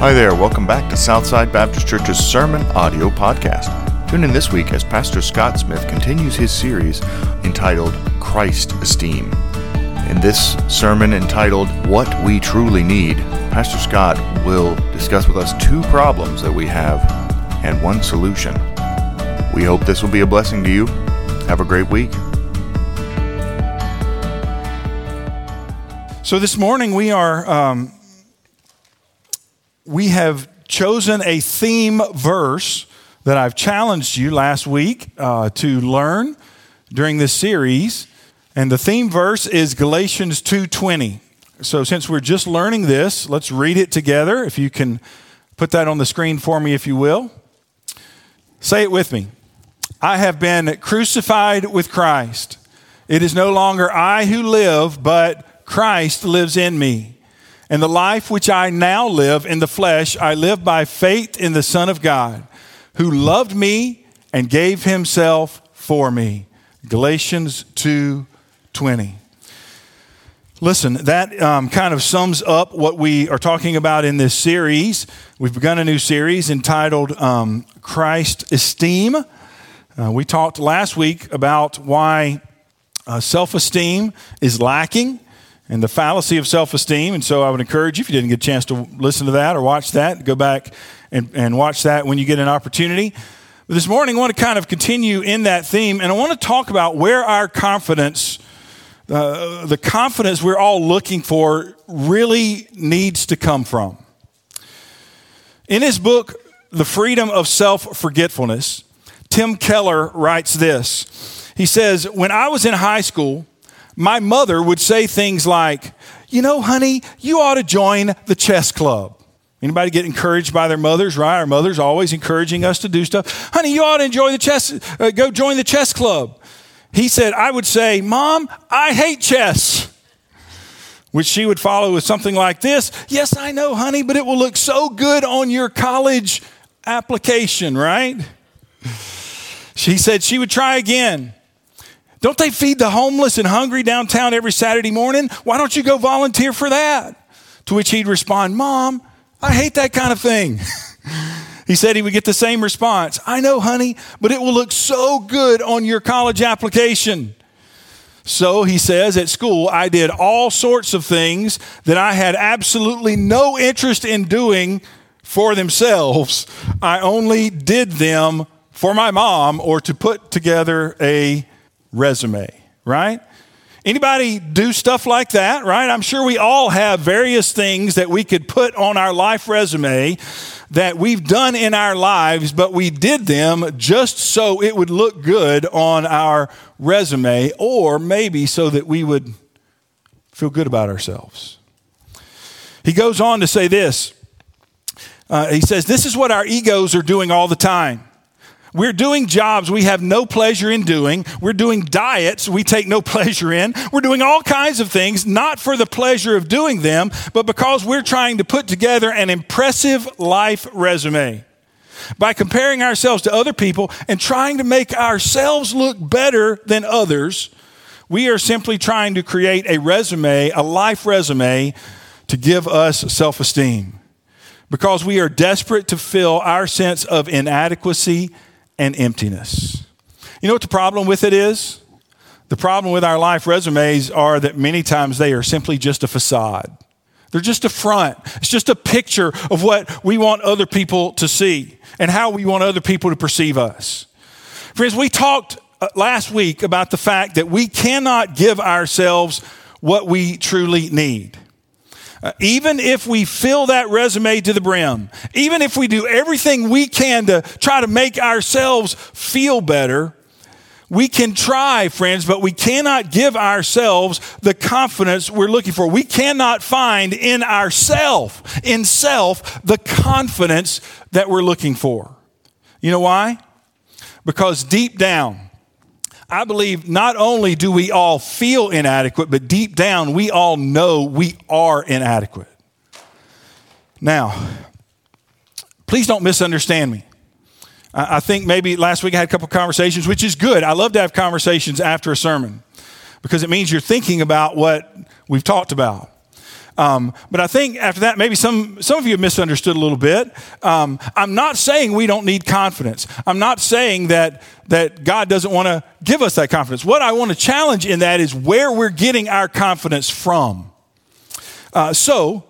Hi there, welcome back to Southside Baptist Church's Sermon Audio Podcast. Tune in this week as Pastor Scott Smith continues his series entitled Christ Esteem. In this sermon entitled What We Truly Need, Pastor Scott will discuss with us two problems that we have and one solution. We hope this will be a blessing to you. Have a great week. So this morning we are um, we have chosen a theme verse that I've challenged you last week uh, to learn during this series, and the theme verse is Galatians two twenty. So since we're just learning this, let's read it together. If you can put that on the screen for me, if you will. Say it with me. I have been crucified with Christ. It is no longer I who live, but Christ lives in me. And the life which I now live in the flesh, I live by faith in the Son of God, who loved me and gave himself for me. Galatians 2 20. Listen, that um, kind of sums up what we are talking about in this series. We've begun a new series entitled um, Christ Esteem. Uh, we talked last week about why uh, self esteem is lacking and the fallacy of self esteem. And so I would encourage you, if you didn't get a chance to listen to that or watch that, go back and, and watch that when you get an opportunity. But this morning, I want to kind of continue in that theme, and I want to talk about where our confidence, uh, the confidence we're all looking for, really needs to come from. In his book, The Freedom of Self Forgetfulness, Tim Keller writes this. He says, When I was in high school, my mother would say things like, You know, honey, you ought to join the chess club. Anybody get encouraged by their mothers, right? Our mothers always encouraging us to do stuff. Honey, you ought to enjoy the chess, uh, go join the chess club. He said, I would say, Mom, I hate chess. Which she would follow with something like this Yes, I know, honey, but it will look so good on your college application, right? She said she would try again. Don't they feed the homeless and hungry downtown every Saturday morning? Why don't you go volunteer for that? To which he'd respond, Mom, I hate that kind of thing. he said he would get the same response I know, honey, but it will look so good on your college application. So he says, at school, I did all sorts of things that I had absolutely no interest in doing for themselves. I only did them for my mom or to put together a resume, right? Anybody do stuff like that, right? I'm sure we all have various things that we could put on our life resume that we've done in our lives, but we did them just so it would look good on our resume, or maybe so that we would feel good about ourselves. He goes on to say this. Uh, he says, This is what our egos are doing all the time. We're doing jobs we have no pleasure in doing. We're doing diets we take no pleasure in. We're doing all kinds of things, not for the pleasure of doing them, but because we're trying to put together an impressive life resume. By comparing ourselves to other people and trying to make ourselves look better than others, we are simply trying to create a resume, a life resume, to give us self esteem. Because we are desperate to fill our sense of inadequacy and emptiness. You know what the problem with it is? The problem with our life resumes are that many times they are simply just a facade. They're just a front. It's just a picture of what we want other people to see and how we want other people to perceive us. Friends, we talked uh, last week about the fact that we cannot give ourselves what we truly need. Uh, even if we fill that resume to the brim, even if we do everything we can to try to make ourselves feel better, we can try, friends, but we cannot give ourselves the confidence we're looking for. We cannot find in ourself, in self, the confidence that we're looking for. You know why? Because deep down, I believe not only do we all feel inadequate, but deep down we all know we are inadequate. Now, please don't misunderstand me. I think maybe last week I had a couple conversations, which is good. I love to have conversations after a sermon because it means you're thinking about what we've talked about. Um, but I think after that, maybe some, some of you have misunderstood a little bit. Um, I'm not saying we don't need confidence. I'm not saying that, that God doesn't want to give us that confidence. What I want to challenge in that is where we're getting our confidence from. Uh, so,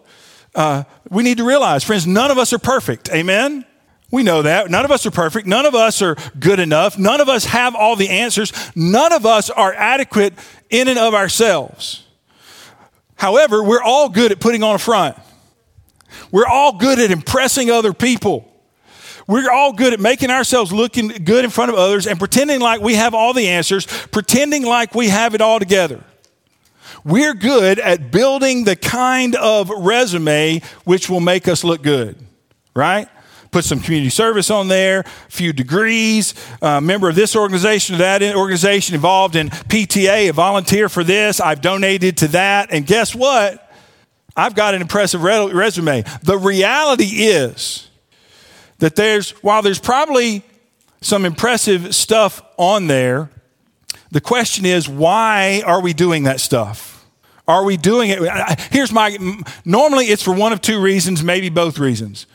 uh, we need to realize, friends, none of us are perfect. Amen? We know that. None of us are perfect. None of us are good enough. None of us have all the answers. None of us are adequate in and of ourselves. However, we're all good at putting on a front. We're all good at impressing other people. We're all good at making ourselves looking good in front of others and pretending like we have all the answers, pretending like we have it all together. We're good at building the kind of resume which will make us look good, right? Put some community service on there, a few degrees, uh, member of this organization or that organization, involved in PTA, a volunteer for this, I've donated to that, and guess what? I've got an impressive re- resume. The reality is that there's, while there's probably some impressive stuff on there, the question is, why are we doing that stuff? Are we doing it? Here's my normally it's for one of two reasons, maybe both reasons.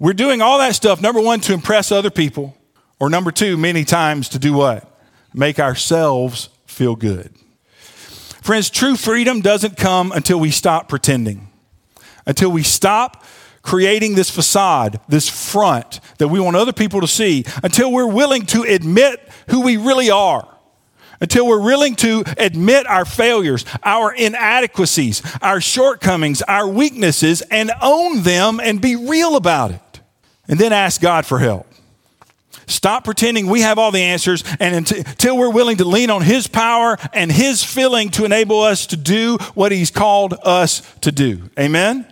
We're doing all that stuff, number one, to impress other people, or number two, many times to do what? Make ourselves feel good. Friends, true freedom doesn't come until we stop pretending, until we stop creating this facade, this front that we want other people to see, until we're willing to admit who we really are until we're willing to admit our failures, our inadequacies, our shortcomings, our weaknesses, and own them and be real about it. And then ask God for help. Stop pretending we have all the answers, and until we're willing to lean on His power and His filling to enable us to do what He's called us to do. Amen?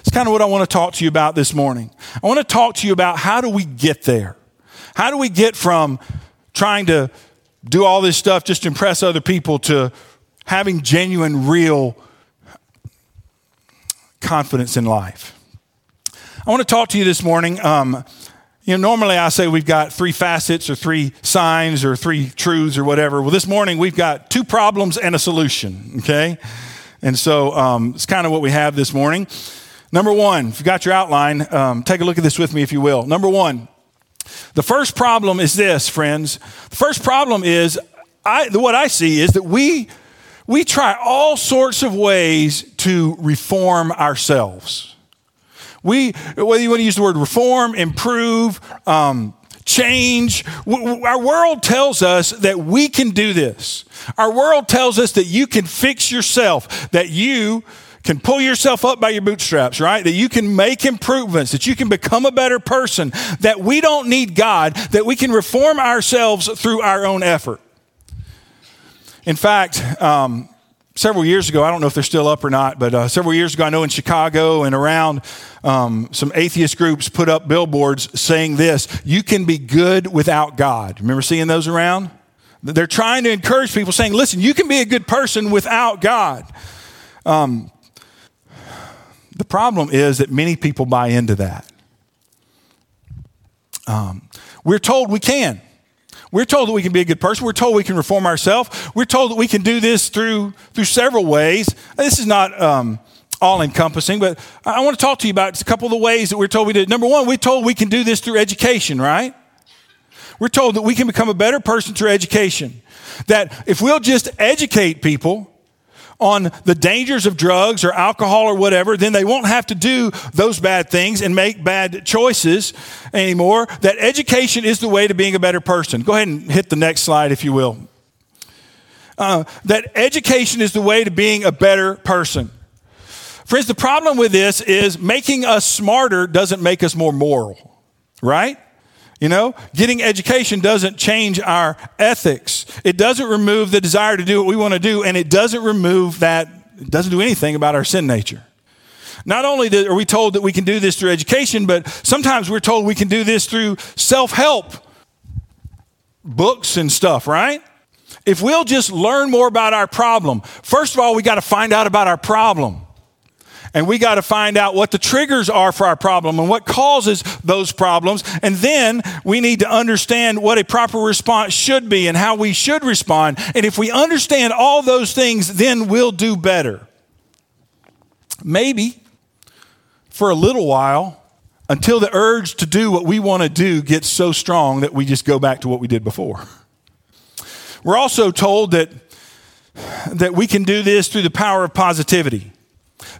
It's kind of what I want to talk to you about this morning. I want to talk to you about how do we get there? How do we get from trying to do all this stuff just to impress other people to having genuine, real confidence in life. I want to talk to you this morning. Um, you know, normally I say we've got three facets or three signs or three truths or whatever. Well, this morning we've got two problems and a solution, okay? And so um, it's kind of what we have this morning. Number one, if you got your outline, um, take a look at this with me if you will. Number one, the first problem is this, friends. The first problem is I, what I see is that we, we try all sorts of ways to reform ourselves. We, whether you want to use the word reform, improve, um, change, our world tells us that we can do this. Our world tells us that you can fix yourself, that you can pull yourself up by your bootstraps, right? That you can make improvements, that you can become a better person, that we don't need God, that we can reform ourselves through our own effort. In fact, um, several years ago, I don't know if they're still up or not, but uh, several years ago, I know in Chicago and around, um, some atheist groups put up billboards saying this You can be good without God. Remember seeing those around? They're trying to encourage people saying, Listen, you can be a good person without God. Um, the problem is that many people buy into that. Um, we're told we can. We're told that we can be a good person. We're told we can reform ourselves. We're told that we can do this through through several ways. This is not um, all encompassing, but I want to talk to you about a couple of the ways that we're told we did. Number one, we're told we can do this through education, right? We're told that we can become a better person through education. That if we'll just educate people, on the dangers of drugs or alcohol or whatever, then they won't have to do those bad things and make bad choices anymore. That education is the way to being a better person. Go ahead and hit the next slide, if you will. Uh, that education is the way to being a better person. Friends, the problem with this is making us smarter doesn't make us more moral, right? You know, getting education doesn't change our ethics. It doesn't remove the desire to do what we want to do, and it doesn't remove that, it doesn't do anything about our sin nature. Not only are we told that we can do this through education, but sometimes we're told we can do this through self help books and stuff, right? If we'll just learn more about our problem, first of all, we got to find out about our problem. And we got to find out what the triggers are for our problem and what causes those problems. And then we need to understand what a proper response should be and how we should respond. And if we understand all those things, then we'll do better. Maybe for a little while until the urge to do what we want to do gets so strong that we just go back to what we did before. We're also told that, that we can do this through the power of positivity.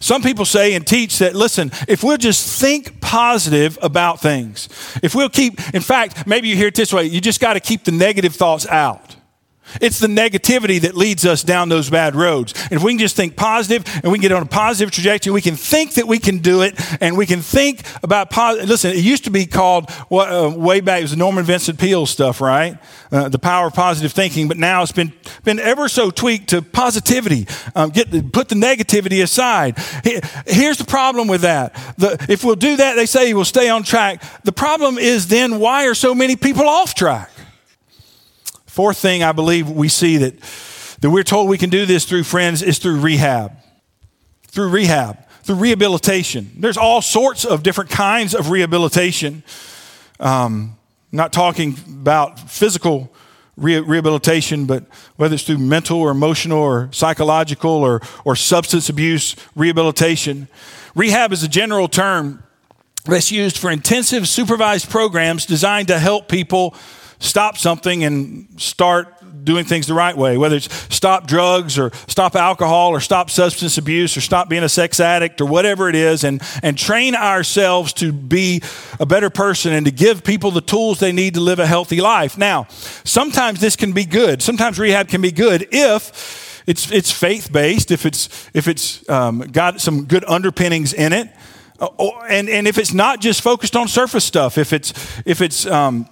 Some people say and teach that, listen, if we'll just think positive about things, if we'll keep, in fact, maybe you hear it this way, you just got to keep the negative thoughts out. It's the negativity that leads us down those bad roads. And if we can just think positive and we can get on a positive trajectory, we can think that we can do it and we can think about positive. Listen, it used to be called uh, way back, it was Norman Vincent Peale stuff, right? Uh, the power of positive thinking, but now it's been, been ever so tweaked to positivity. Um, get the, put the negativity aside. Here's the problem with that. The, if we'll do that, they say we'll stay on track. The problem is then why are so many people off track? Fourth thing I believe we see that, that we're told we can do this through friends is through rehab. Through rehab, through rehabilitation. There's all sorts of different kinds of rehabilitation. Um, not talking about physical re- rehabilitation, but whether it's through mental or emotional or psychological or, or substance abuse rehabilitation. Rehab is a general term that's used for intensive supervised programs designed to help people stop something and start doing things the right way, whether it's stop drugs or stop alcohol or stop substance abuse or stop being a sex addict or whatever it is, and, and train ourselves to be a better person and to give people the tools they need to live a healthy life. Now, sometimes this can be good. Sometimes rehab can be good if it's, it's faith based, if it's, if it's um, got some good underpinnings in it. Uh, and, and if it's not just focused on surface stuff, if it's, if it's um,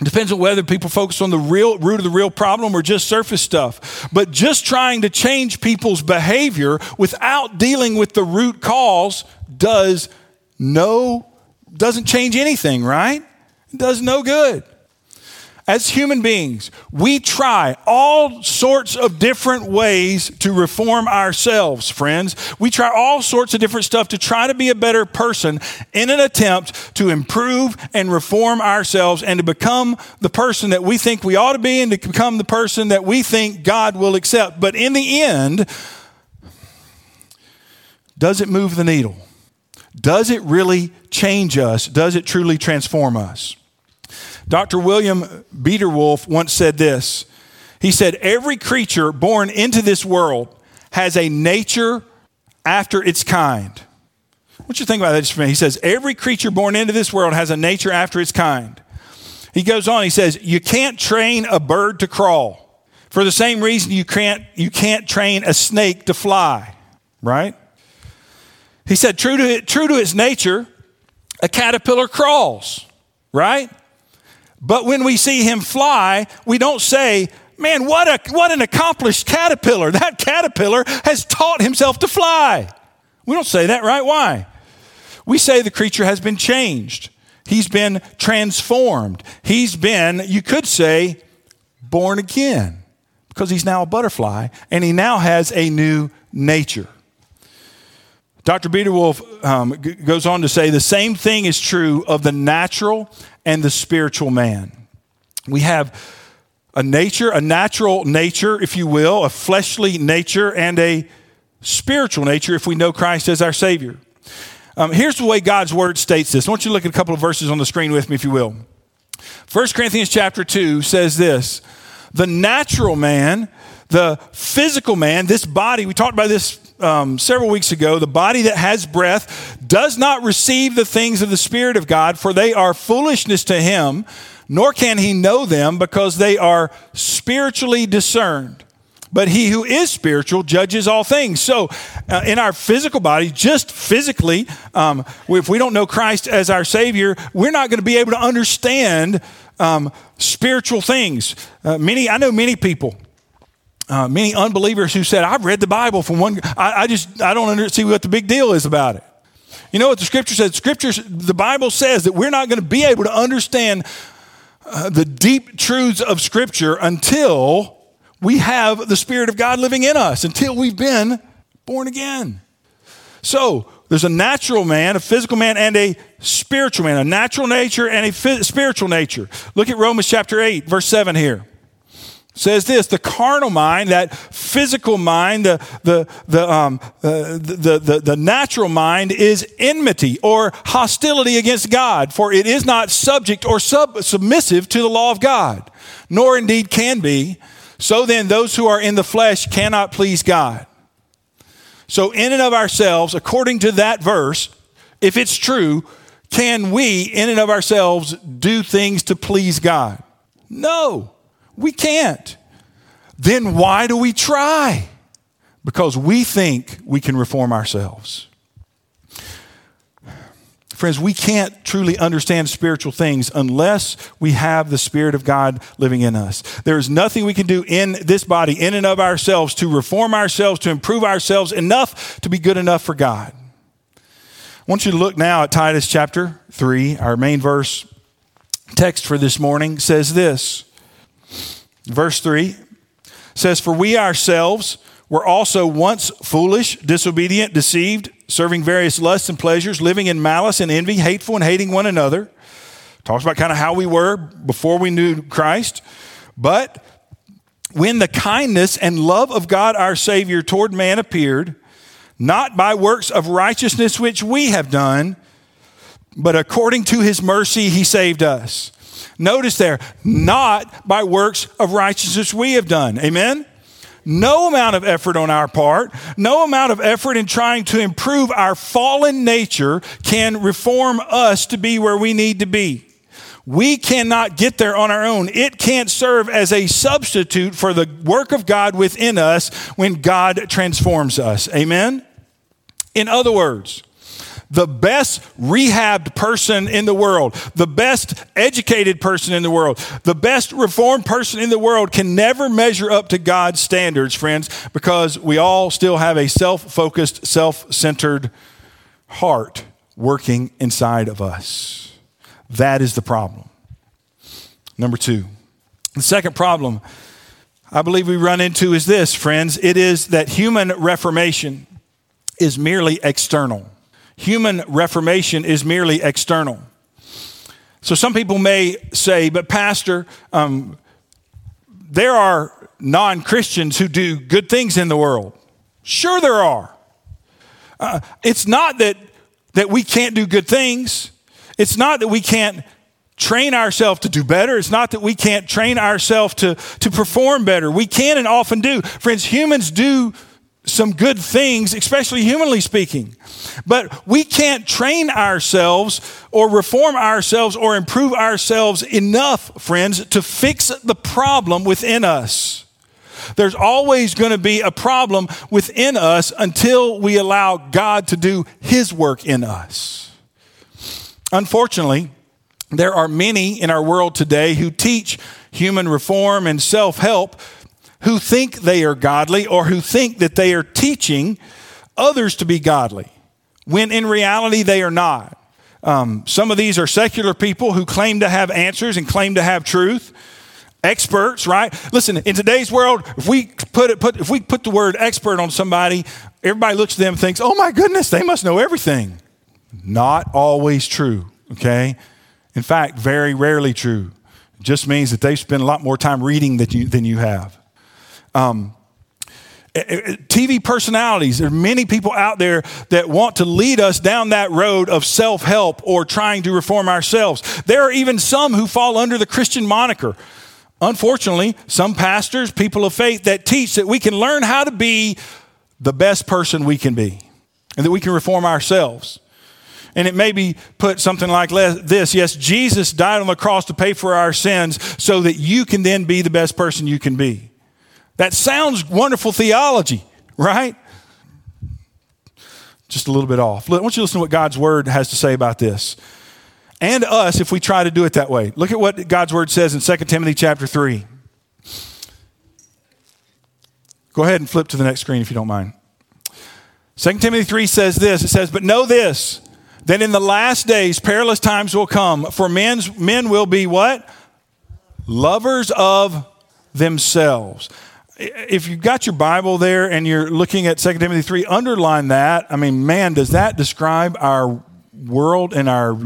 Depends on whether people focus on the real root of the real problem or just surface stuff. But just trying to change people's behavior without dealing with the root cause does no doesn't change anything, right? It does no good as human beings, we try all sorts of different ways to reform ourselves, friends. We try all sorts of different stuff to try to be a better person in an attempt to improve and reform ourselves and to become the person that we think we ought to be and to become the person that we think God will accept. But in the end, does it move the needle? Does it really change us? Does it truly transform us? Dr. William Biederwolf once said this. He said, Every creature born into this world has a nature after its kind. What you think about that just for me? He says, Every creature born into this world has a nature after its kind. He goes on, he says, You can't train a bird to crawl. For the same reason you can't, you can't train a snake to fly, right? He said, true to, true to its nature, a caterpillar crawls, right? But when we see him fly, we don't say, man, what, a, what an accomplished caterpillar. That caterpillar has taught himself to fly. We don't say that, right? Why? We say the creature has been changed. He's been transformed. He's been, you could say, born again because he's now a butterfly and he now has a new nature. Dr. Biederwolf um, g- goes on to say the same thing is true of the natural and the spiritual man. We have a nature, a natural nature, if you will, a fleshly nature, and a spiritual nature if we know Christ as our Savior. Um, here's the way God's Word states this. I want you to look at a couple of verses on the screen with me, if you will. 1 Corinthians chapter 2 says this The natural man, the physical man, this body, we talked about this um, several weeks ago, the body that has breath does not receive the things of the Spirit of God, for they are foolishness to him, nor can he know them because they are spiritually discerned. But he who is spiritual judges all things. So, uh, in our physical body, just physically, um, if we don't know Christ as our Savior, we're not going to be able to understand um, spiritual things. Uh, many, I know many people uh, many unbelievers who said, I've read the Bible from one, I, I just, I don't under, see what the big deal is about it. You know what the scripture says? Scripture, the Bible says that we're not going to be able to understand uh, the deep truths of scripture until we have the Spirit of God living in us, until we've been born again. So, there's a natural man, a physical man, and a spiritual man, a natural nature and a spiritual nature. Look at Romans chapter 8, verse 7 here says this the carnal mind, that physical mind, the, the, the, um, uh, the, the, the natural mind is enmity or hostility against God, for it is not subject or sub- submissive to the law of God, nor indeed can be. So then, those who are in the flesh cannot please God. So, in and of ourselves, according to that verse, if it's true, can we, in and of ourselves, do things to please God? No. We can't. Then why do we try? Because we think we can reform ourselves. Friends, we can't truly understand spiritual things unless we have the Spirit of God living in us. There is nothing we can do in this body, in and of ourselves, to reform ourselves, to improve ourselves enough to be good enough for God. I want you to look now at Titus chapter 3. Our main verse text for this morning says this Verse 3 says, For we ourselves were also once foolish, disobedient, deceived, serving various lusts and pleasures, living in malice and envy, hateful and hating one another. Talks about kind of how we were before we knew Christ. But when the kindness and love of God our Savior toward man appeared, not by works of righteousness which we have done, but according to his mercy he saved us Notice there, not by works of righteousness we have done. Amen? No amount of effort on our part, no amount of effort in trying to improve our fallen nature can reform us to be where we need to be. We cannot get there on our own. It can't serve as a substitute for the work of God within us when God transforms us. Amen? In other words, the best rehabbed person in the world, the best educated person in the world, the best reformed person in the world can never measure up to God's standards, friends, because we all still have a self focused, self centered heart working inside of us. That is the problem. Number two, the second problem I believe we run into is this, friends it is that human reformation is merely external human reformation is merely external. So some people may say, but Pastor, um, there are non Christians who do good things in the world. Sure, there are. Uh, it's not that, that we can't do good things, it's not that we can't train ourselves to do better. It's not that we can't train ourselves to, to perform better. We can and often do. Friends, humans do some good things, especially humanly speaking. But we can't train ourselves or reform ourselves or improve ourselves enough, friends, to fix the problem within us. There's always going to be a problem within us until we allow God to do His work in us. Unfortunately, there are many in our world today who teach human reform and self help who think they are godly or who think that they are teaching others to be godly, when in reality they are not. Um, some of these are secular people who claim to have answers and claim to have truth. Experts, right? Listen, in today's world, if we put it, put, if we put the word expert on somebody, everybody looks at them and thinks, "Oh my goodness, they must know everything." Not always true. Okay, in fact, very rarely true. It just means that they've spent a lot more time reading than you, than you have. Um, eh, eh, TV personalities. There are many people out there that want to lead us down that road of self help or trying to reform ourselves. There are even some who fall under the Christian moniker. Unfortunately, some pastors, people of faith, that teach that we can learn how to be the best person we can be and that we can reform ourselves. And it may be put something like this Yes, Jesus died on the cross to pay for our sins so that you can then be the best person you can be. That sounds wonderful theology, right? Just a little bit off. I want you to listen to what God's word has to say about this. And us if we try to do it that way. Look at what God's word says in 2 Timothy chapter 3. Go ahead and flip to the next screen if you don't mind. 2 Timothy 3 says this it says, But know this, that in the last days perilous times will come, for men's, men will be what? Lovers of themselves if you've got your Bible there and you're looking at 2 Timothy 3, underline that. I mean, man, does that describe our world and our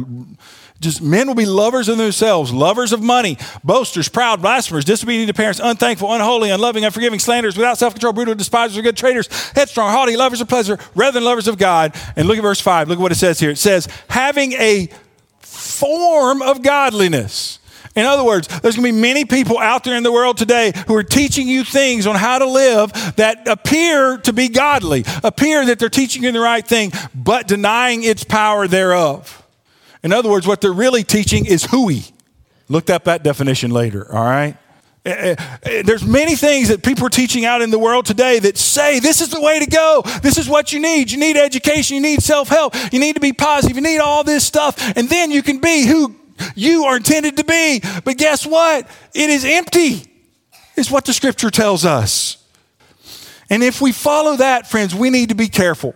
Just men will be lovers of themselves, lovers of money, boasters, proud, blasphemers, disobedient to parents, unthankful, unholy, unloving, unforgiving, slanderers, without self control, brutal, despisers of good traitors, headstrong, haughty, lovers of pleasure, rather than lovers of God. And look at verse 5. Look at what it says here. It says, having a form of godliness. In other words, there's going to be many people out there in the world today who are teaching you things on how to live that appear to be godly, appear that they're teaching you the right thing, but denying its power thereof. In other words, what they're really teaching is hooey. Look up that definition later, all right? Eh, eh, eh, there's many things that people are teaching out in the world today that say this is the way to go. This is what you need. You need education. You need self help. You need to be positive. You need all this stuff. And then you can be who you are intended to be. But guess what? It is empty, is what the scripture tells us. And if we follow that, friends, we need to be careful.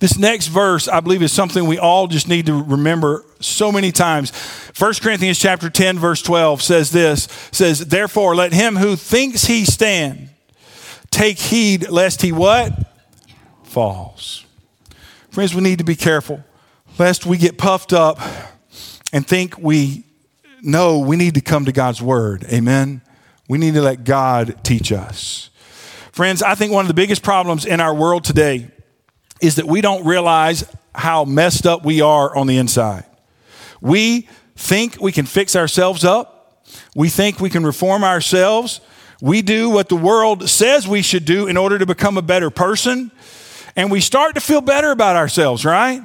This next verse, I believe, is something we all just need to remember so many times. 1 Corinthians chapter 10, verse 12 says this says, Therefore, let him who thinks he stand take heed lest he what? Falls. Friends, we need to be careful lest we get puffed up and think we know we need to come to God's word. Amen. We need to let God teach us. Friends, I think one of the biggest problems in our world today is that we don't realize how messed up we are on the inside. We think we can fix ourselves up. We think we can reform ourselves. We do what the world says we should do in order to become a better person. And we start to feel better about ourselves, right?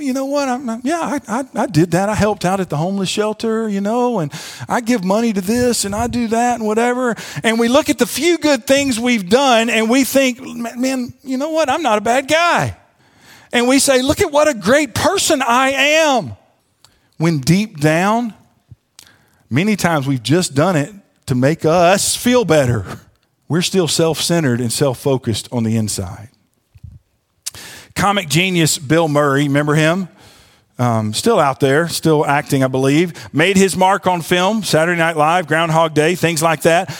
You know what? I'm, yeah, I, I, I, did that. I helped out at the homeless shelter, you know, and I give money to this and I do that and whatever. And we look at the few good things we've done and we think, man, you know what? I'm not a bad guy. And we say, look at what a great person I am. When deep down, many times we've just done it to make us feel better. We're still self centered and self focused on the inside. Comic genius Bill Murray, remember him? Um, still out there, still acting, I believe. Made his mark on film, Saturday Night Live, Groundhog Day, things like that.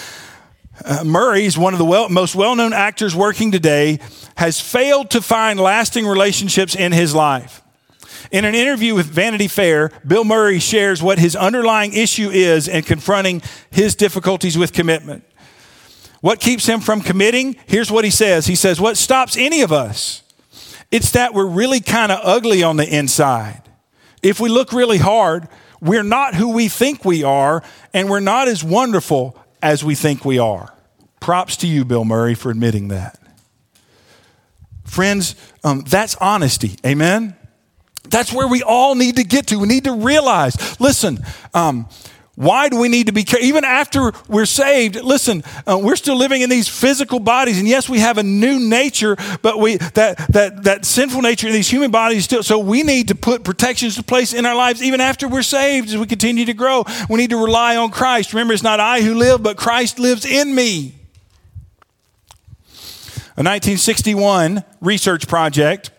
Uh, Murray is one of the well, most well known actors working today, has failed to find lasting relationships in his life. In an interview with Vanity Fair, Bill Murray shares what his underlying issue is in confronting his difficulties with commitment. What keeps him from committing? Here's what he says He says, What stops any of us? It's that we're really kind of ugly on the inside. If we look really hard, we're not who we think we are, and we're not as wonderful as we think we are. Props to you, Bill Murray, for admitting that. Friends, um, that's honesty. Amen? That's where we all need to get to. We need to realize listen, um, why do we need to be careful? Even after we're saved, listen, uh, we're still living in these physical bodies. And yes, we have a new nature, but we, that, that, that sinful nature in these human bodies still. So we need to put protections to place in our lives even after we're saved as we continue to grow. We need to rely on Christ. Remember, it's not I who live, but Christ lives in me. A 1961 research project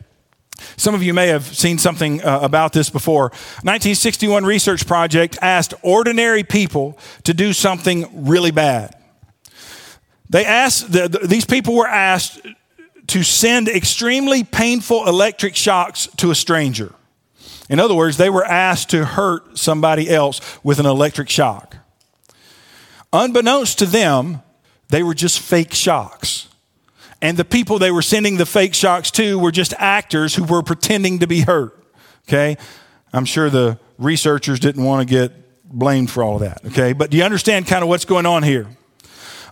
some of you may have seen something uh, about this before. 1961 research project asked ordinary people to do something really bad. They asked, the, the, these people were asked to send extremely painful electric shocks to a stranger. In other words, they were asked to hurt somebody else with an electric shock. Unbeknownst to them, they were just fake shocks. And the people they were sending the fake shocks to were just actors who were pretending to be hurt. Okay? I'm sure the researchers didn't want to get blamed for all of that. Okay? But do you understand kind of what's going on here?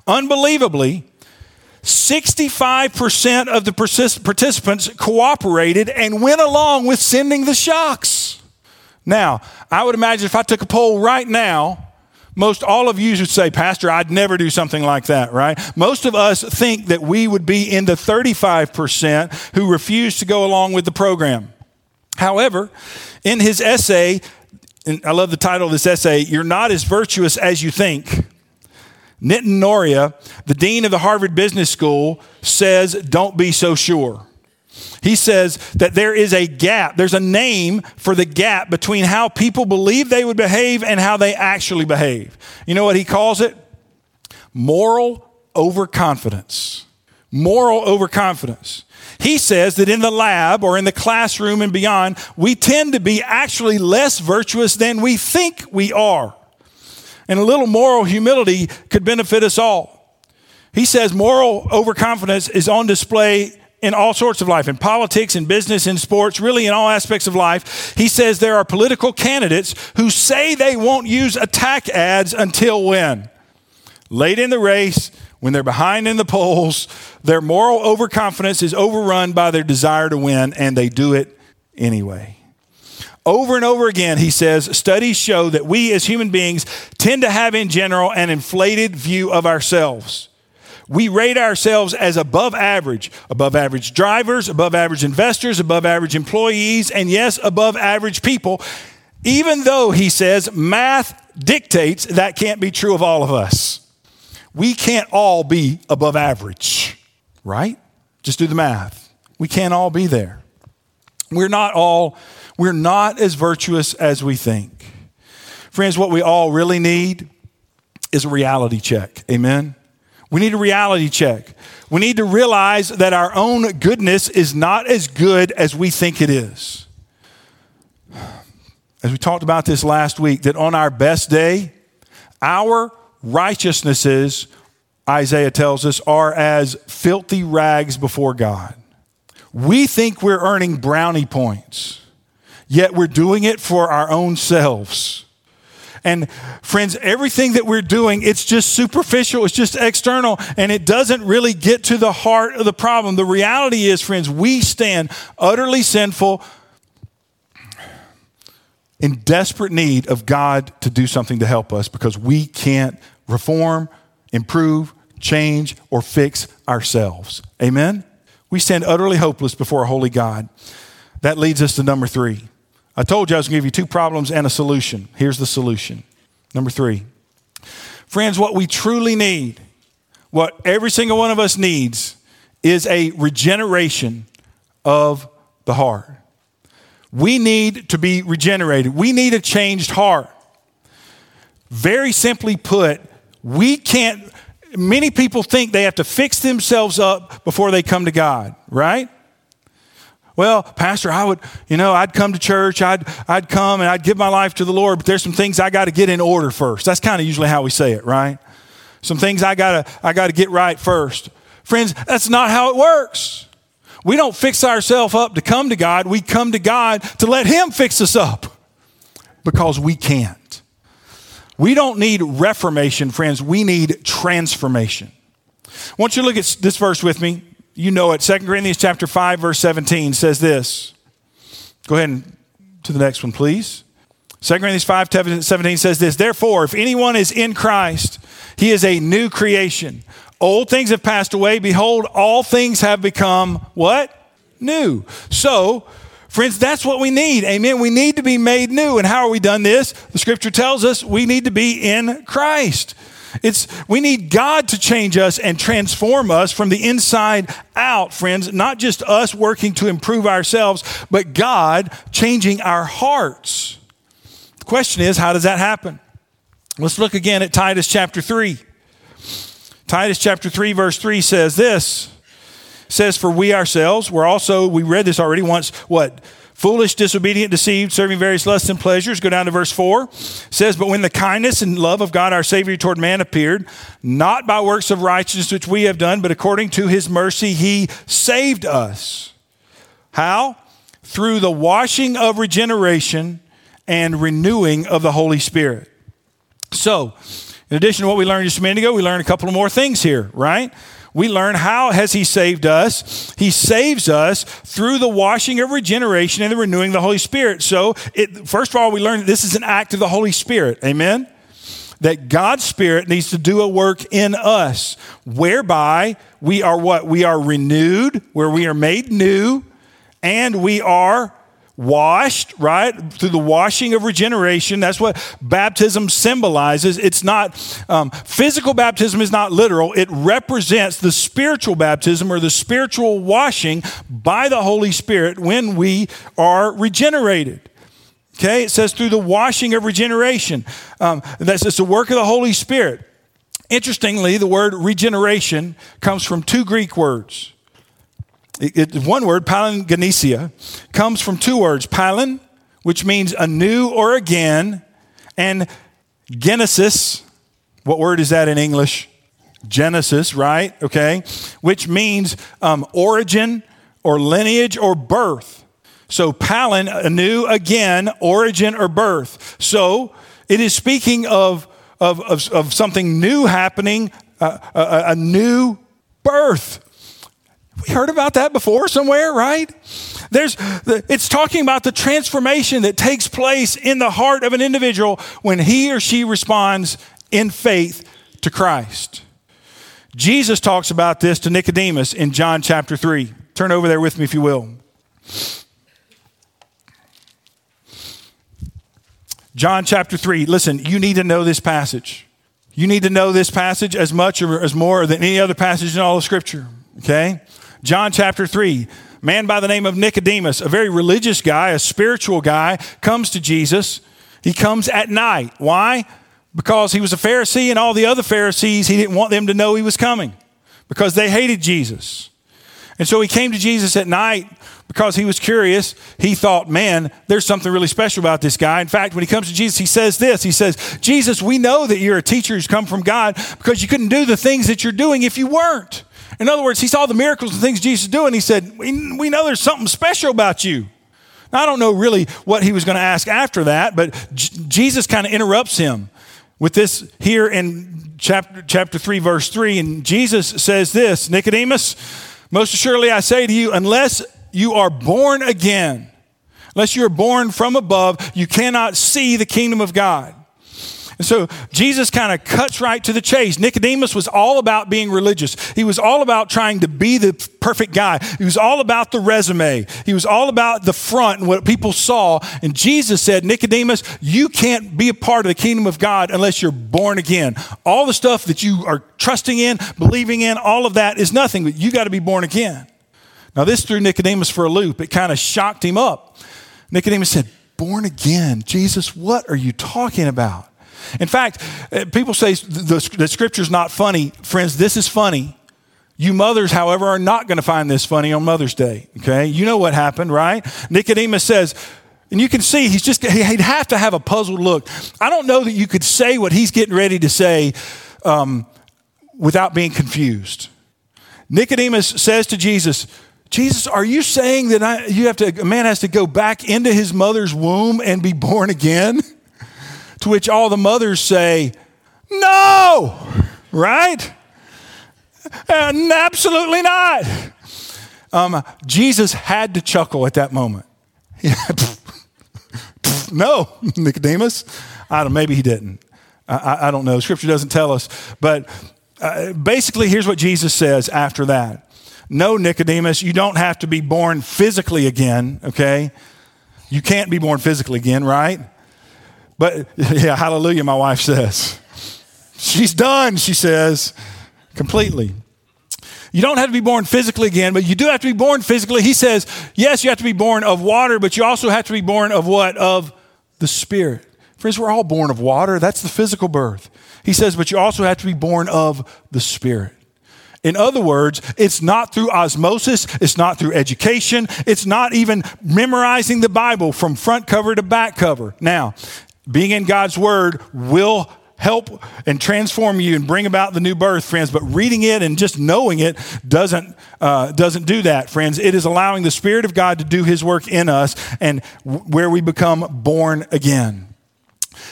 Unbelievably, 65% of the participants cooperated and went along with sending the shocks. Now, I would imagine if I took a poll right now, most all of you would say, Pastor, I'd never do something like that, right? Most of us think that we would be in the 35% who refuse to go along with the program. However, in his essay, and I love the title of this essay, You're Not As Virtuous as You Think. Nitin Nohria, the dean of the Harvard Business School, says, Don't be so sure. He says that there is a gap, there's a name for the gap between how people believe they would behave and how they actually behave. You know what he calls it? Moral overconfidence. Moral overconfidence. He says that in the lab or in the classroom and beyond, we tend to be actually less virtuous than we think we are. And a little moral humility could benefit us all. He says moral overconfidence is on display in all sorts of life, in politics, in business, in sports, really in all aspects of life. He says there are political candidates who say they won't use attack ads until when? Late in the race, when they're behind in the polls, their moral overconfidence is overrun by their desire to win, and they do it anyway. Over and over again, he says, studies show that we as human beings tend to have in general an inflated view of ourselves. We rate ourselves as above average, above average drivers, above average investors, above average employees, and yes, above average people, even though he says math dictates that can't be true of all of us. We can't all be above average, right? Just do the math. We can't all be there. We're not all, we're not as virtuous as we think. Friends, what we all really need is a reality check. Amen? We need a reality check. We need to realize that our own goodness is not as good as we think it is. As we talked about this last week, that on our best day, our righteousnesses, Isaiah tells us, are as filthy rags before God. We think we're earning brownie points, yet we're doing it for our own selves. And friends, everything that we're doing, it's just superficial, it's just external, and it doesn't really get to the heart of the problem. The reality is, friends, we stand utterly sinful, in desperate need of God to do something to help us because we can't reform, improve, change, or fix ourselves. Amen? We stand utterly hopeless before a holy God. That leads us to number three. I told you I was going to give you two problems and a solution. Here's the solution. Number three. Friends, what we truly need, what every single one of us needs, is a regeneration of the heart. We need to be regenerated. We need a changed heart. Very simply put, we can't, many people think they have to fix themselves up before they come to God, right? Well, Pastor, I would, you know, I'd come to church, I'd, I'd come and I'd give my life to the Lord, but there's some things I got to get in order first. That's kind of usually how we say it, right? Some things I got to, I got to get right first. Friends, that's not how it works. We don't fix ourselves up to come to God. We come to God to let Him fix us up because we can't. We don't need reformation, friends. We need transformation. I want you to look at this verse with me. You know it. 2 Corinthians chapter 5, verse 17 says this. Go ahead and to the next one, please. 2 Corinthians 5, 17 says this. Therefore, if anyone is in Christ, he is a new creation. Old things have passed away. Behold, all things have become what? New. So, friends, that's what we need. Amen. We need to be made new. And how are we done this? The scripture tells us we need to be in Christ. It's we need God to change us and transform us from the inside out, friends, not just us working to improve ourselves, but God changing our hearts. The question is, how does that happen? Let's look again at Titus chapter 3. Titus chapter 3 verse 3 says this. says for we ourselves we're also we read this already once what Foolish, disobedient, deceived, serving various lusts and pleasures. Go down to verse 4. It says, But when the kindness and love of God our Savior toward man appeared, not by works of righteousness which we have done, but according to his mercy, he saved us. How? Through the washing of regeneration and renewing of the Holy Spirit. So, in addition to what we learned just a minute ago, we learned a couple of more things here, right? We learn how has he saved us. He saves us through the washing of regeneration and the renewing of the holy spirit. So it, first of all we learn that this is an act of the holy spirit. Amen? That god's spirit needs to do a work in us whereby we are what? We are renewed where we are made new and we are washed, right? Through the washing of regeneration. That's what baptism symbolizes. It's not, um, physical baptism is not literal. It represents the spiritual baptism or the spiritual washing by the Holy Spirit when we are regenerated. Okay, it says through the washing of regeneration. Um, that's it's the work of the Holy Spirit. Interestingly, the word regeneration comes from two Greek words. It, it, one word, palingenesia, comes from two words, palin, which means anew or again, and genesis. What word is that in English? Genesis, right? Okay, which means um, origin or lineage or birth. So palin, anew again, origin or birth. So it is speaking of, of, of, of something new happening, uh, a, a new birth. We heard about that before somewhere, right? There's, the, it's talking about the transformation that takes place in the heart of an individual when he or she responds in faith to Christ. Jesus talks about this to Nicodemus in John chapter 3. Turn over there with me if you will. John chapter 3. Listen, you need to know this passage. You need to know this passage as much or as more than any other passage in all of Scripture. Okay? John chapter 3. Man by the name of Nicodemus, a very religious guy, a spiritual guy, comes to Jesus. He comes at night. Why? Because he was a Pharisee and all the other Pharisees, he didn't want them to know he was coming because they hated Jesus. And so he came to Jesus at night because he was curious. He thought, man, there's something really special about this guy. In fact, when he comes to Jesus, he says this He says, Jesus, we know that you're a teacher who's come from God because you couldn't do the things that you're doing if you weren't. In other words, he saw the miracles and things Jesus doing. He said, we, we know there's something special about you. Now, I don't know really what he was going to ask after that, but J- Jesus kind of interrupts him with this here in chapter, chapter 3, verse 3. And Jesus says this Nicodemus, most assuredly I say to you, unless you are born again, unless you are born from above, you cannot see the kingdom of God. And so Jesus kind of cuts right to the chase. Nicodemus was all about being religious. He was all about trying to be the perfect guy. He was all about the resume. He was all about the front and what people saw. And Jesus said, Nicodemus, you can't be a part of the kingdom of God unless you're born again. All the stuff that you are trusting in, believing in, all of that is nothing, but you got to be born again. Now, this threw Nicodemus for a loop. It kind of shocked him up. Nicodemus said, Born again? Jesus, what are you talking about? In fact, uh, people say the, the scripture's not funny. Friends, this is funny. You mothers, however, are not going to find this funny on Mother's Day. Okay? You know what happened, right? Nicodemus says, and you can see he's just, he'd have to have a puzzled look. I don't know that you could say what he's getting ready to say um, without being confused. Nicodemus says to Jesus, Jesus, are you saying that I, you have to, a man has to go back into his mother's womb and be born again? To which all the mothers say, No, right? And absolutely not. Um, Jesus had to chuckle at that moment. no, Nicodemus. I don't. Maybe he didn't. I, I, don't know. Scripture doesn't tell us. But uh, basically, here's what Jesus says after that. No, Nicodemus, you don't have to be born physically again. Okay, you can't be born physically again, right? But yeah, hallelujah, my wife says. She's done, she says, completely. You don't have to be born physically again, but you do have to be born physically. He says, yes, you have to be born of water, but you also have to be born of what? Of the Spirit. Friends, we're all born of water. That's the physical birth. He says, but you also have to be born of the Spirit. In other words, it's not through osmosis, it's not through education, it's not even memorizing the Bible from front cover to back cover. Now, being in God's Word will help and transform you and bring about the new birth, friends. But reading it and just knowing it doesn't uh, doesn't do that, friends. It is allowing the Spirit of God to do His work in us and w- where we become born again.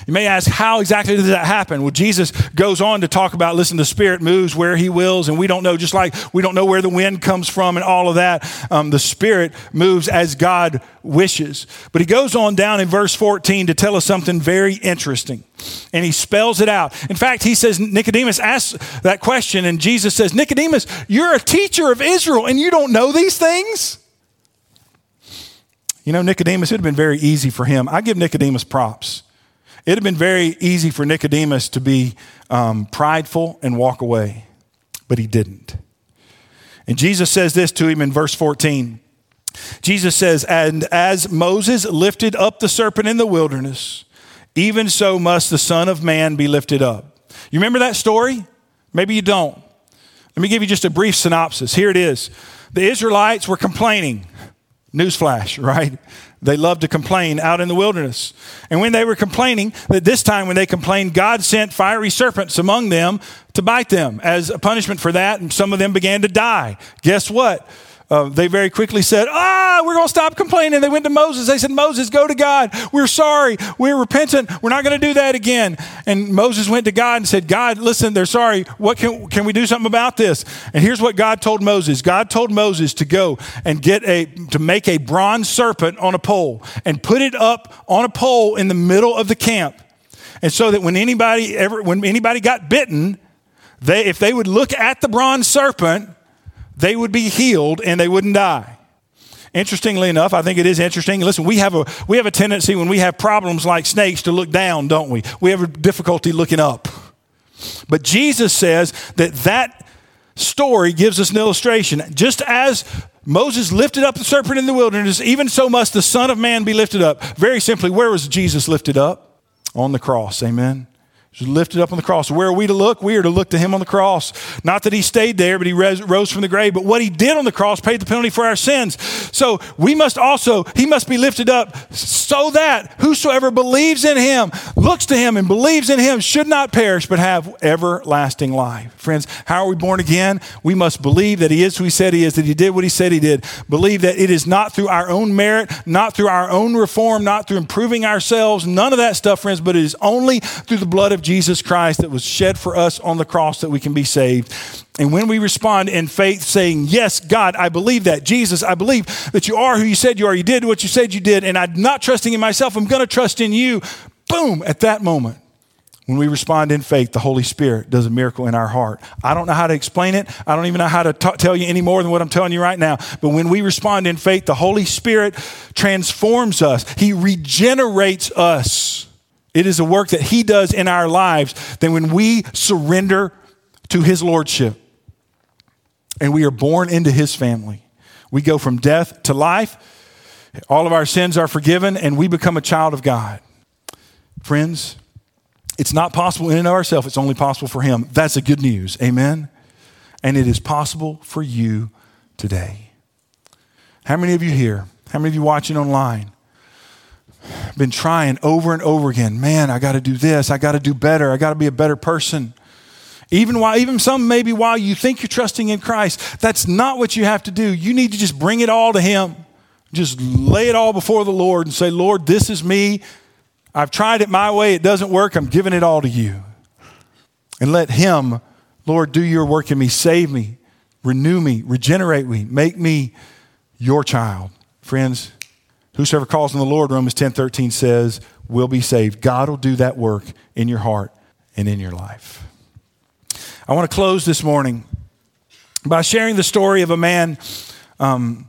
You may ask, how exactly does that happen? Well, Jesus goes on to talk about, listen, the Spirit moves where He wills, and we don't know, just like we don't know where the wind comes from and all of that. Um, the Spirit moves as God wishes. But He goes on down in verse 14 to tell us something very interesting, and He spells it out. In fact, He says, Nicodemus asks that question, and Jesus says, Nicodemus, you're a teacher of Israel, and you don't know these things? You know, Nicodemus, it would have been very easy for him. I give Nicodemus props. It'd have been very easy for Nicodemus to be um, prideful and walk away, but he didn't. And Jesus says this to him in verse 14. Jesus says, And as Moses lifted up the serpent in the wilderness, even so must the Son of Man be lifted up. You remember that story? Maybe you don't. Let me give you just a brief synopsis. Here it is. The Israelites were complaining. Newsflash, right? They loved to complain out in the wilderness. And when they were complaining, that this time when they complained, God sent fiery serpents among them to bite them as a punishment for that, and some of them began to die. Guess what? Uh, they very quickly said, Ah, we're going to stop complaining. They went to Moses. They said, Moses, go to God. We're sorry. We're repentant. We're not going to do that again. And Moses went to God and said, God, listen, they're sorry. What can, can we do something about this? And here's what God told Moses God told Moses to go and get a, to make a bronze serpent on a pole and put it up on a pole in the middle of the camp. And so that when anybody ever, when anybody got bitten, they, if they would look at the bronze serpent, they would be healed and they wouldn't die. Interestingly enough, I think it is interesting. Listen, we have a we have a tendency when we have problems like snakes to look down, don't we? We have a difficulty looking up. But Jesus says that that story gives us an illustration. Just as Moses lifted up the serpent in the wilderness, even so must the Son of Man be lifted up. Very simply, where was Jesus lifted up? On the cross. Amen lifted up on the cross. Where are we to look? We are to look to him on the cross. Not that he stayed there, but he rose from the grave. But what he did on the cross paid the penalty for our sins. So we must also, he must be lifted up so that whosoever believes in him, looks to him and believes in him should not perish, but have everlasting life. Friends, how are we born again? We must believe that he is who he said he is, that he did what he said he did. Believe that it is not through our own merit, not through our own reform, not through improving ourselves, none of that stuff, friends, but it is only through the blood of Jesus Christ that was shed for us on the cross that we can be saved. And when we respond in faith, saying, Yes, God, I believe that. Jesus, I believe that you are who you said you are. You did what you said you did. And I'm not trusting in myself. I'm going to trust in you. Boom, at that moment. When we respond in faith, the Holy Spirit does a miracle in our heart. I don't know how to explain it. I don't even know how to t- tell you any more than what I'm telling you right now. But when we respond in faith, the Holy Spirit transforms us, He regenerates us. It is a work that He does in our lives that when we surrender to His Lordship and we are born into His family, we go from death to life. All of our sins are forgiven and we become a child of God. Friends, it's not possible in and of ourselves, it's only possible for Him. That's the good news. Amen? And it is possible for you today. How many of you here, how many of you watching online, been trying over and over again. Man, I got to do this. I got to do better. I got to be a better person. Even while, even some maybe while you think you're trusting in Christ, that's not what you have to do. You need to just bring it all to Him. Just lay it all before the Lord and say, Lord, this is me. I've tried it my way. It doesn't work. I'm giving it all to you. And let Him, Lord, do your work in me. Save me, renew me, regenerate me, make me your child. Friends, Whosoever calls on the Lord, Romans 10 13 says, will be saved. God will do that work in your heart and in your life. I want to close this morning by sharing the story of a man, um,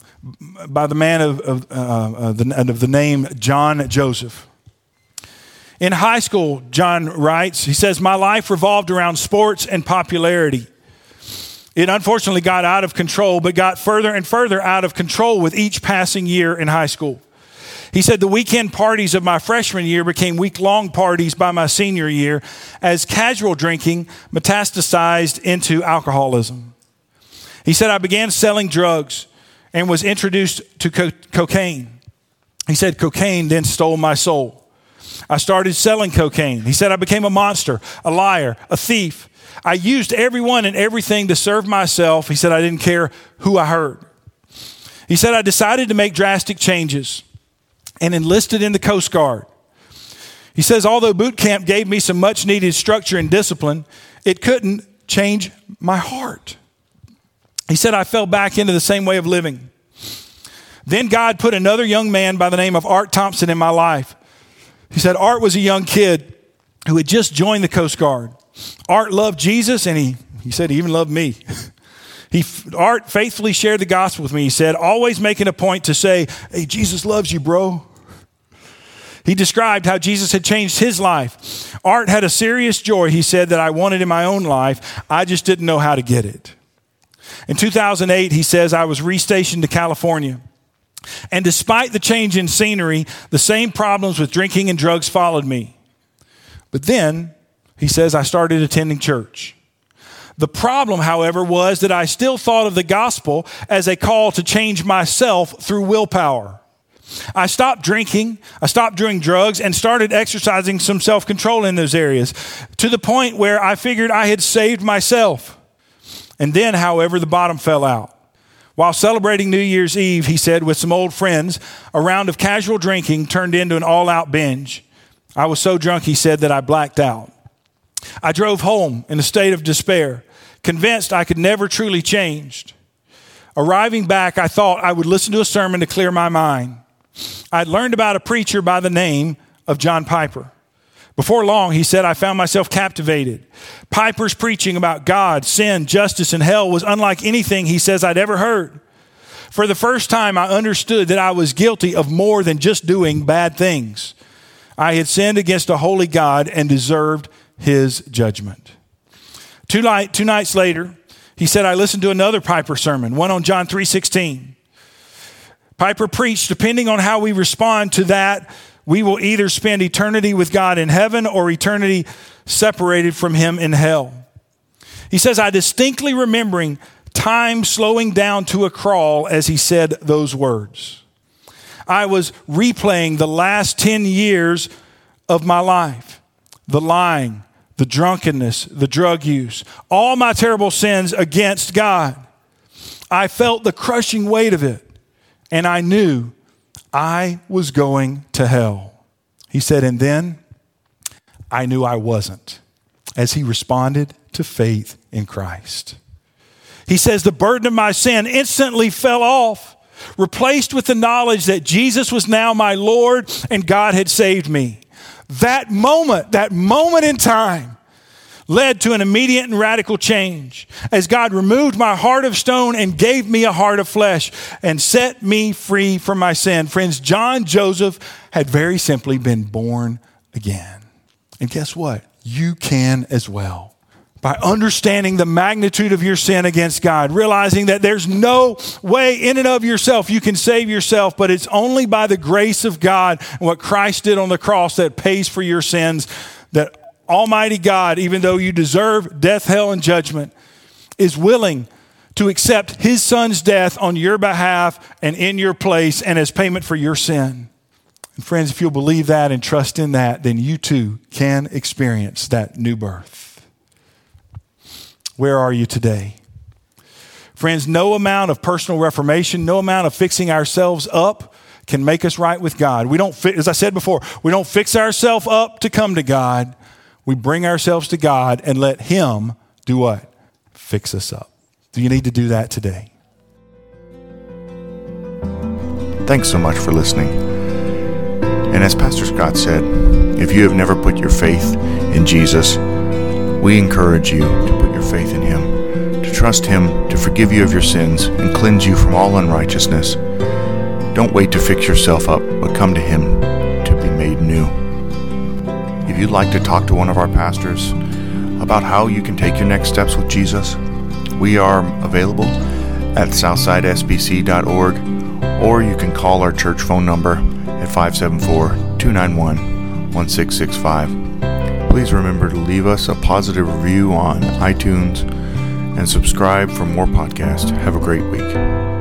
by the man of, of, uh, the, of the name John Joseph. In high school, John writes, he says, My life revolved around sports and popularity. It unfortunately got out of control, but got further and further out of control with each passing year in high school. He said the weekend parties of my freshman year became week long parties by my senior year as casual drinking metastasized into alcoholism. He said I began selling drugs and was introduced to co- cocaine. He said cocaine then stole my soul. I started selling cocaine. He said I became a monster, a liar, a thief. I used everyone and everything to serve myself. He said I didn't care who I hurt. He said I decided to make drastic changes and enlisted in the Coast Guard. He says, although boot camp gave me some much needed structure and discipline, it couldn't change my heart. He said, I fell back into the same way of living. Then God put another young man by the name of Art Thompson in my life. He said, Art was a young kid who had just joined the Coast Guard. Art loved Jesus and he, he said he even loved me. He, Art faithfully shared the gospel with me. He said, always making a point to say, Hey, Jesus loves you, bro. He described how Jesus had changed his life. Art had a serious joy, he said, that I wanted in my own life. I just didn't know how to get it. In 2008, he says, I was restationed to California. And despite the change in scenery, the same problems with drinking and drugs followed me. But then, he says, I started attending church. The problem, however, was that I still thought of the gospel as a call to change myself through willpower. I stopped drinking, I stopped doing drugs, and started exercising some self control in those areas to the point where I figured I had saved myself. And then, however, the bottom fell out. While celebrating New Year's Eve, he said, with some old friends, a round of casual drinking turned into an all out binge. I was so drunk, he said, that I blacked out. I drove home in a state of despair, convinced I could never truly change. Arriving back, I thought I would listen to a sermon to clear my mind. I'd learned about a preacher by the name of John Piper. Before long, he said, I found myself captivated. Piper's preaching about God, sin, justice, and hell was unlike anything he says I'd ever heard. For the first time, I understood that I was guilty of more than just doing bad things. I had sinned against a holy God and deserved his judgment. Two, night, two nights later, he said, I listened to another Piper sermon, one on John 3.16. Piper preached, depending on how we respond to that, we will either spend eternity with God in heaven or eternity separated from Him in hell. He says, I distinctly remembering time slowing down to a crawl as he said those words. I was replaying the last 10 years of my life the lying, the drunkenness, the drug use, all my terrible sins against God. I felt the crushing weight of it, and I knew I was going to hell. He said, and then I knew I wasn't as he responded to faith in Christ. He says, the burden of my sin instantly fell off, replaced with the knowledge that Jesus was now my Lord and God had saved me. That moment, that moment in time, led to an immediate and radical change as God removed my heart of stone and gave me a heart of flesh and set me free from my sin. Friends, John Joseph had very simply been born again. And guess what? You can as well. By understanding the magnitude of your sin against God, realizing that there's no way in and of yourself you can save yourself, but it's only by the grace of God and what Christ did on the cross that pays for your sins that Almighty God, even though you deserve death, hell, and judgment, is willing to accept his son's death on your behalf and in your place and as payment for your sin. And friends, if you'll believe that and trust in that, then you too can experience that new birth. Where are you today? Friends, no amount of personal reformation, no amount of fixing ourselves up can make us right with God. We don't, fi- as I said before, we don't fix ourselves up to come to God we bring ourselves to God and let Him do what? Fix us up. Do you need to do that today? Thanks so much for listening. And as Pastor Scott said, if you have never put your faith in Jesus, we encourage you faith in Him, to trust Him to forgive you of your sins and cleanse you from all unrighteousness. Don't wait to fix yourself up, but come to Him to be made new. If you'd like to talk to one of our pastors about how you can take your next steps with Jesus, we are available at southsidesbc.org or you can call our church phone number at 574 291 1665. Please remember to leave us a positive review on iTunes and subscribe for more podcasts. Have a great week.